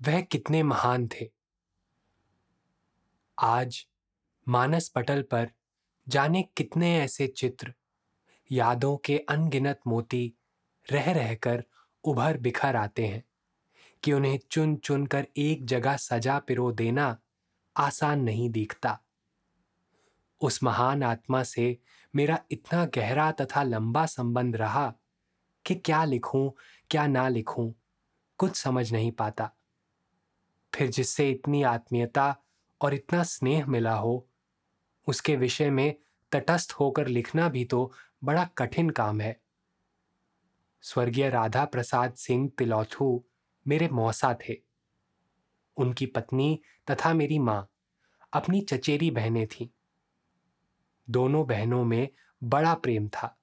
वह कितने महान थे। आज मानस पटल पर जाने कितने ऐसे चित्र, यादों के अनगिनत मोती रह रहकर उभर बिखर आते हैं कि उन्हें चुन चुन कर एक जगह सजा पिरो देना आसान नहीं दिखता। उस महान आत्मा से मेरा इतना गहरा तथा लंबा संबंध रहा कि क्या लिखूं, क्या ना लिखूं, कुछ समझ नहीं पाता। फिर जिससे इतनी आत्मीयता और इतना स्नेह मिला हो, उसके विषय में तटस्थ होकर लिखना भी तो बड़ा कठिन काम है। स्वर्गीय राधा प्रसाद सिंह तिलौथू मेरे मौसा थे। उनकी पत्नी तथा मेरी माँ अपनी चचेरी बहनें थीं। दोनों बहनों में बड़ा प्रेम था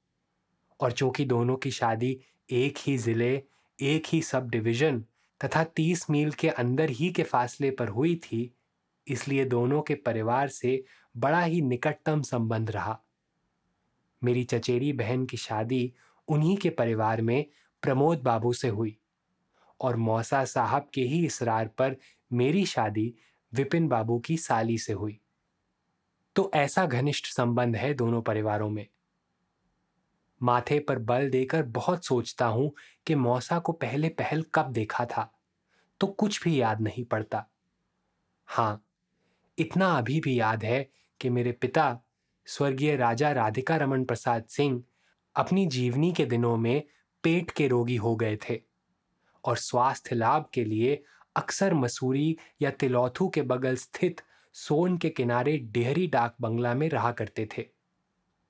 और चूँकि दोनों की शादी एक ही ज़िले, एक ही सब डिवीज़न तथा तीस मील के अंदर ही के फासले पर हुई थी, इसलिए दोनों के परिवार से बड़ा ही निकटतम संबंध रहा। मेरी चचेरी बहन की शादी उन्हीं के परिवार में प्रमोद बाबू से हुई और मौसा साहब के ही इसरार पर मेरी शादी विपिन बाबू की साली से हुई। तो ऐसा घनिष्ठ संबंध है दोनों परिवारों में। माथे पर बल देकर बहुत सोचता हूँ कि मौसा को पहले पहल कब देखा था। तो कुछ भी याद नहीं पड़ता। हाँ इतना अभी भी याद है कि मेरे पिता, स्वर्गीय राजा राधिका रमन प्रसाद सिंह, अपनी जीवनी के दिनों में पेट के रोगी हो गए थे और स्वास्थ्य लाभ के लिए अक्सर मसूरी या तिलौथू के बगल स्थित सोन के किनारे डेहरी डाक बंगला में रहा करते थे।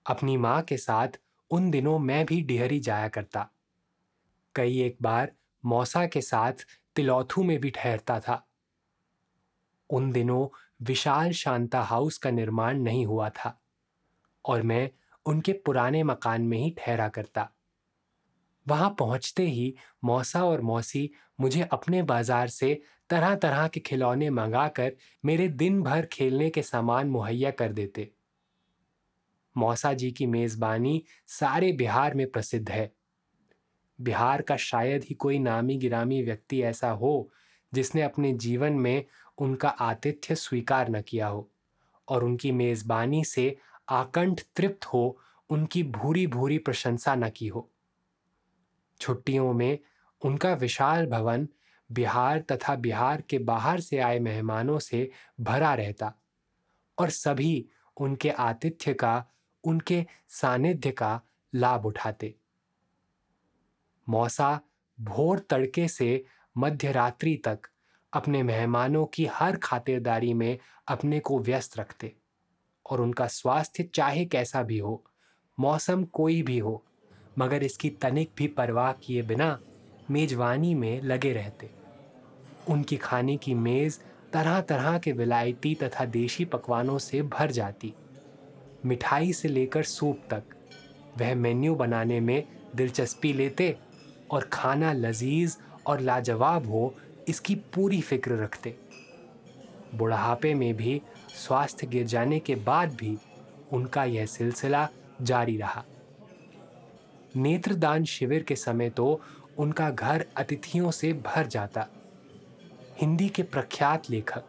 अपनी माँ के साथ उन दिनों मैं भी डेहरी जाया करता। कई एक बार मौसा के साथ तिलौथू में भी ठहरता था। उन दिनों विशाल शांता हाउस का निर्माण नहीं हुआ था और मैं उनके पुराने मकान में ही ठहरा करता। वहाँ पहुँचते ही मौसा और मौसी मुझे अपने बाज़ार से तरह तरह के खिलौने मंगाकर मेरे दिन भर खेलने के सामान मुहैया कर देते। मौसा जी की मेजबानी सारे बिहार में प्रसिद्ध है। बिहार का शायद ही कोई नामी गिरामी व्यक्ति ऐसा हो, जिसने अपने जीवन में उनका आतिथ्य स्वीकार न किया हो और उनकी मेजबानी से आकंठ तृप्त हो, उनकी भूरी भूरी प्रशंसा न की हो। छुट्टियों में उनका विशाल भवन बिहार तथा बिहार के बाहर से आए मेहमानों से भरा रहता और सभी उनके आतिथ्य का, उनके सानिध्य का लाभ उठाते। मौसा भोर तड़के से मध्य रात्रि तक अपने मेहमानों की हर खातिरदारी में अपने को व्यस्त रखते और उनका स्वास्थ्य चाहे कैसा भी हो, मौसम कोई भी हो, मगर इसकी तनिक भी परवाह किए बिना मेजबानी में लगे रहते। उनकी खाने की मेज़ तरह तरह के विलायती तथा देशी पकवानों से भर जाती। मिठाई से लेकर सूप तक, वह मेन्यू बनाने में दिलचस्पी लेते और खाना लजीज और लाजवाब हो, इसकी पूरी फ़िक्र रखते। बुढ़ापे में भी स्वास्थ्य गिर जाने के बाद भी उनका यह सिलसिला जारी रहा। नेत्रदान शिविर के समय तो उनका घर अतिथियों से भर जाता। हिंदी के प्रख्यात लेखक,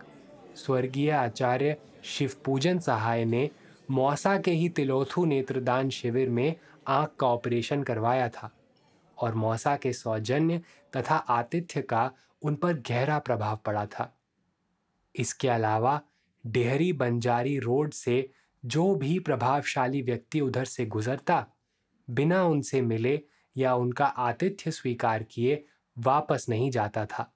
स्वर्गीय आचार्य शिवपूजन सहाय ने मौसा के ही तिलोथू नेत्रदान शिविर में आँख का ऑपरेशन करवाया था। और मौसा के सौजन्य तथा आतिथ्य का उन पर गहरा प्रभाव पड़ा था। इसके अलावा डेहरी बंजारी रोड से जो भी प्रभावशाली व्यक्ति उधर से गुजरता, बिना उनसे मिले या उनका आतिथ्य स्वीकार किए, वापस नहीं जाता था।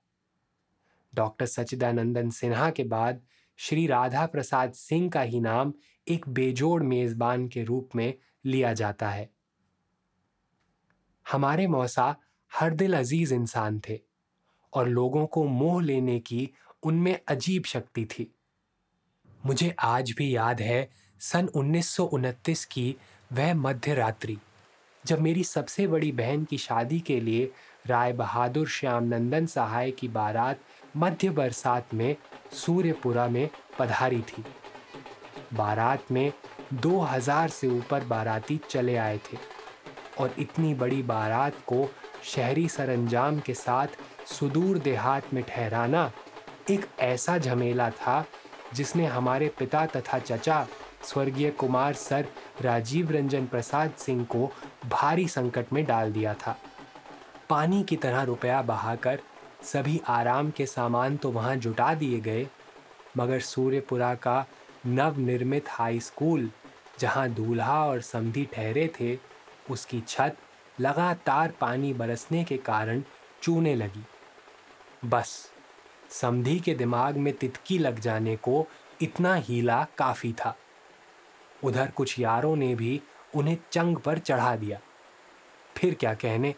डॉक्टर सचिदानंदन सिन्हा के बाद श्री राधा प्रसाद सिंह का ही नाम एक बेजोड़ मेजबान के रूप में लिया जाता है। हमारे मौसा हर दिल अज़ीज़ इंसान थे और लोगों को मोह लेने की उनमें अजीब शक्ति थी। मुझे आज भी याद है सन उन्नीस सौ उनतीस की वह मध्य रात्रि जब मेरी सबसे बड़ी बहन की शादी के लिए राय बहादुर श्याम नंदन सहाय की बारात मध्य बरसात में सूर्यपुरा में पधारी थी। बारात में दो हज़ार से ऊपर बाराती चले आए थे। और इतनी बड़ी बारात को शहरी सरंजाम के साथ सुदूर देहात में ठहराना एक ऐसा झमेला था जिसने हमारे पिता तथा चचा, स्वर्गीय कुमार सर राजीव रंजन प्रसाद सिंह को भारी संकट में डाल दिया था। पानी की तरह रुपया बहाकर सभी आराम के सामान तो वहाँ जुटा दिए गए, मगर सूर्यपुरा का नवनिर्मित हाई स्कूल, जहाँ दूल्हा और समधी ठहरे थे उसकी छत लगातार पानी बरसने के कारण चूने लगी। बस, समधी के दिमाग में तितकी लग जाने को इतना हीला काफ़ी था। उधर कुछ यारों ने भी उन्हें चंग पर चढ़ा दिया। फिर क्या कहने?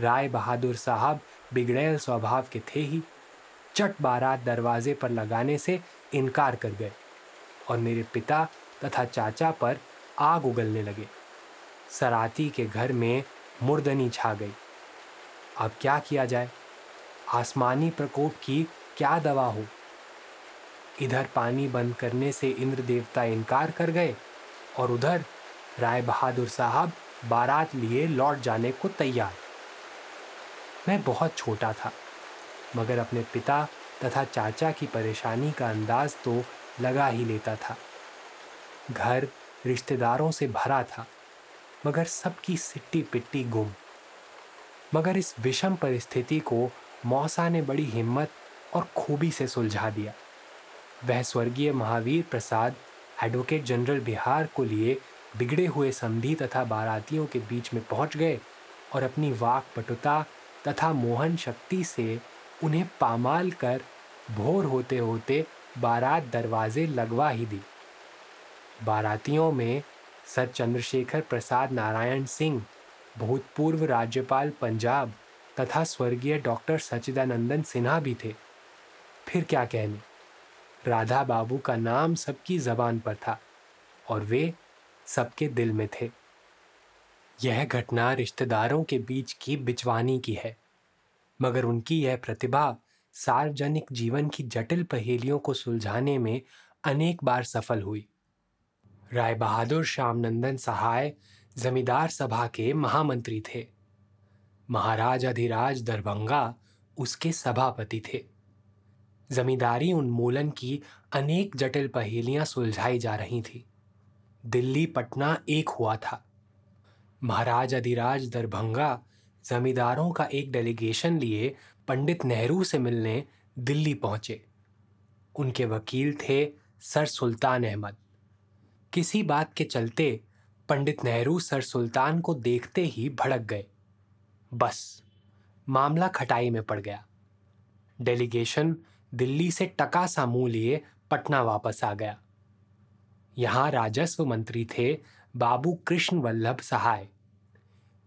राय बहादुर साहब बिगड़ैल स्वभाव के थे ही। चट बारात दरवाजे पर लगाने से इनकार कर गए और मेरे पिता तथा चाचा पर आग उगलने लगे। सराती के घर में मुर्दनी छा गई। अब क्या किया जाए? आसमानी प्रकोप की क्या दवा हो? इधर पानी बंद करने से इंद्र देवता इनकार कर गए और उधर राय बहादुर साहब बारात लिए लौट जाने को तैयार। मैं बहुत छोटा था, मगर अपने पिता तथा चाचा की परेशानी का अंदाज तो लगा ही लेता था। घर रिश्तेदारों से भरा था मगर सबकी सिट्टी पिट्टी गुम। मगर इस विषम परिस्थिति को मौसा ने बड़ी हिम्मत और खूबी से सुलझा दिया। वह स्वर्गीय महावीर प्रसाद एडवोकेट जनरल बिहार को लिए बिगड़े हुए समधी तथा बारातियों के बीच में पहुँच गए और अपनी वाक पटुता तथा मोहन शक्ति से उन्हें पामाल कर भोर होते होते बारात दरवाजे लगवा ही दी। बारातियों में सर चंद्रशेखर प्रसाद नारायण सिंह, भूतपूर्व राज्यपाल पंजाब तथा स्वर्गीय डॉक्टर सचिदानंदन सिन्हा भी थे। फिर क्या कहने? राधा बाबू का नाम सबकी जबान पर था और वे सबके दिल में थे। यह घटना रिश्तेदारों के बीच की बिचवानी की है, मगर उनकी यह प्रतिभा सार्वजनिक जीवन की जटिल पहेलियों को सुलझाने में अनेक बार सफल हुई। राय बहादुर श्यामनंदन सहाय जमींदार सभा के महामंत्री थे। महाराज अधिराज दरभंगा उसके सभापति थे। जमींदारी उन्मूलन की अनेक जटिल पहेलियाँ सुलझाई जा रही थी। दिल्ली पटना एक हुआ था। महाराज अधिराज दरभंगा जमींदारों का एक डेलीगेशन लिए पंडित नेहरू से मिलने दिल्ली पहुँचे। उनके वकील थे सर सुल्तान अहमद। किसी बात के चलते पंडित नेहरू सर सुल्तान को देखते ही भड़क गए। बस, मामला खटाई में पड़ गया। डेलीगेशन दिल्ली से टका सा मुँह लिए पटना वापस आ गया। यहाँ राजस्व मंत्री थे बाबू कृष्ण वल्लभ सहाय।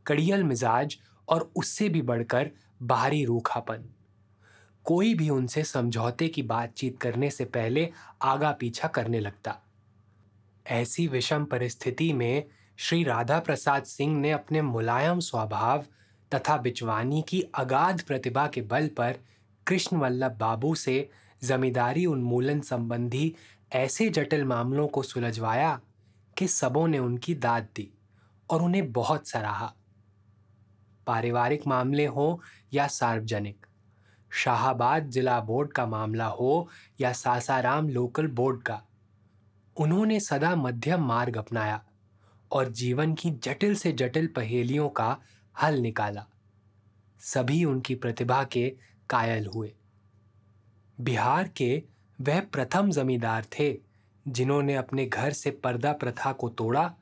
कड़ियल मिजाज और उससे भी बढ़कर बाहरी रूखापन। कोई भी उनसे समझौते की बातचीत करने से पहले आगा पीछा करने लगता। ऐसी विषम परिस्थिति में श्री राधा प्रसाद सिंह ने अपने मुलायम स्वभाव तथा बिचवानी की अगाध प्रतिभा के बल पर कृष्ण वल्लभ बाबू से जमींदारी उन्मूलन संबंधी ऐसे जटिल मामलों को सुलझवाया कि सबों ने उनकी दाद दी और उन्हें बहुत सराहा। पारिवारिक मामले हो या सार्वजनिक, शाहबाद जिला बोर्ड का मामला हो या सासाराम लोकल बोर्ड का उन्होंने सदा मध्यम मार्ग अपनाया और जीवन की जटिल से जटिल पहेलियों का हल निकाला। सभी उनकी प्रतिभा के कायल हुए। बिहार के वह प्रथम जमींदार थे जिन्होंने अपने घर से पर्दा प्रथा को तोड़ा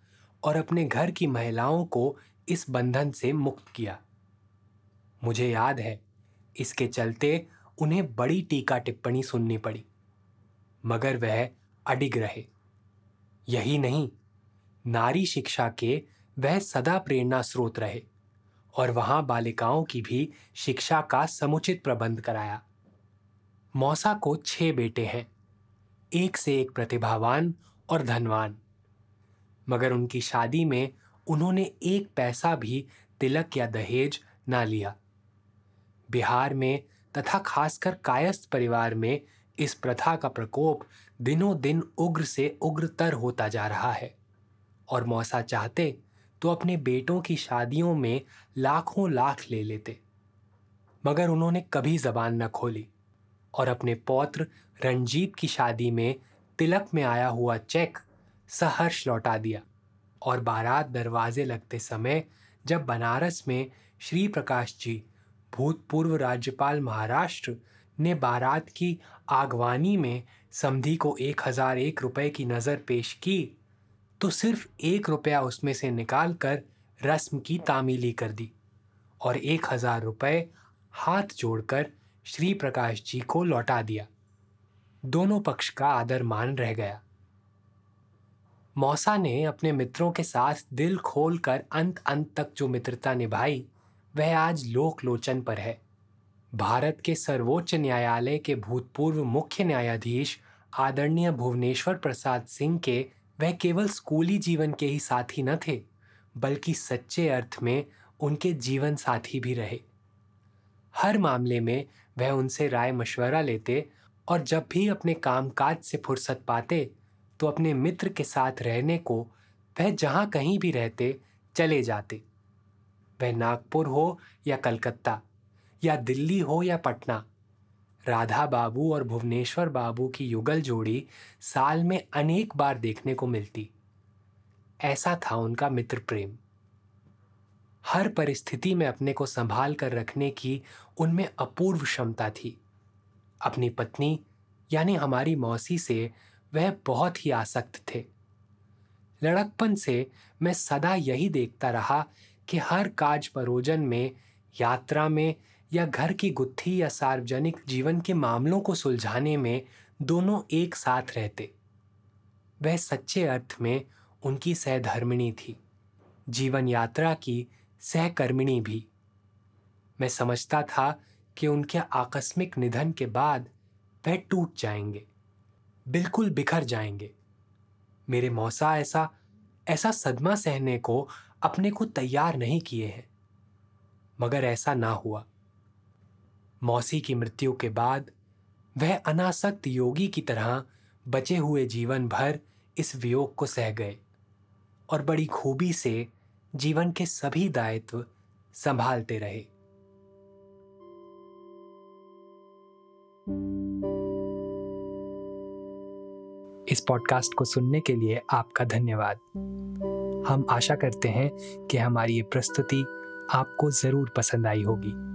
और अपने घर की महिलाओं को इस बंधन से मुक्त किया। मुझे याद है, इसके चलते उन्हें बड़ी टीका टिप्पणी सुननी पड़ी, मगर वह अडिग रहे। यही नहीं, नारी शिक्षा के वह सदा प्रेरणा स्रोत रहे और वहाँ बालिकाओं की भी शिक्षा का समुचित प्रबंध कराया। मौसा को छह बेटे हैं, एक से एक प्रतिभावान और धनवान। मगर उनकी शादी में उन्होंने एक पैसा भी तिलक या दहेज ना लिया। बिहार में तथा खासकर कायस्थ परिवार में इस प्रथा का प्रकोप दिनों दिन उग्र से उग्रतर होता जा रहा है। और मौसा चाहते तो अपने बेटों की शादियों में लाखों लाख ले लेते। मगर उन्होंने कभी जबान न खोली और अपने पौत्र रणजीत की शादी में तिलक में आया हुआ चेक सहर्ष लौटा दिया और बारात दरवाजे लगते समय जब बनारस में श्री प्रकाश जी, भूतपूर्व राज्यपाल महाराष्ट्र ने बारात की आगवानी में समधि को एक हज़ार एक रुपये की नज़र पेश की तो सिर्फ़ एक रुपया उसमें से निकाल कर रस्म की तामीली कर दी और एक हज़ार रुपये हाथ जोड़कर श्री प्रकाश जी को लौटा दिया। दोनों पक्ष का आदर मान रह गया। मौसा ने अपने मित्रों के साथ दिल खोल कर अंत अंत तक जो मित्रता निभाई, वह आज लोक लोचन पर है। भारत के सर्वोच्च न्यायालय के भूतपूर्व मुख्य न्यायाधीश आदरणीय भुवनेश्वर प्रसाद सिंह के, वह केवल स्कूली जीवन के ही साथी न थे, बल्कि सच्चे अर्थ में उनके जीवन साथी भी रहे। हर मामले में वह उनसे राय मशवरा लेते और जब भी अपने कामकाज से फुर्सत पाते तो अपने मित्र के साथ रहने को वह जहाँ कहीं भी रहते, चले जाते। वह नागपुर हो या कलकत्ता या दिल्ली हो या पटना, राधा बाबू और भुवनेश्वर बाबू की युगल जोड़ी साल में अनेक बार देखने को मिलती। ऐसा था उनका मित्र प्रेम। हर परिस्थिति में अपने को संभाल कर रखने की उनमें अपूर्व क्षमता थी। अपनी पत्नी, यानी हमारी मौसी से वह बहुत ही आसक्त थे। लड़कपन से मैं सदा यही देखता रहा कि हर काज परोजन में, यात्रा में या घर की गुत्थी या सार्वजनिक जीवन के मामलों को सुलझाने में दोनों एक साथ रहते। वह सच्चे अर्थ में उनकी सहधर्मिणी थी। जीवन यात्रा की सहकर्मिणी भी। मैं समझता था कि उनके आकस्मिक निधन के बाद वह टूट जाएँगे, बिल्कुल बिखर जाएँगे। मेरे मौसा ऐसा ऐसा सदमा सहने को अपने को तैयार नहीं किए हैं। मगर ऐसा ना हुआ। मौसी की मृत्यु के बाद वह अनासक्त योगी की तरह बचे हुए जीवन भर इस वियोग को सह गए और बड़ी खूबी से जीवन के सभी दायित्व संभालते रहे। इस पॉडकास्ट को सुनने के लिए आपका धन्यवाद। हम आशा करते हैं कि हमारी ये प्रस्तुति आपको ज़रूर पसंद आई होगी।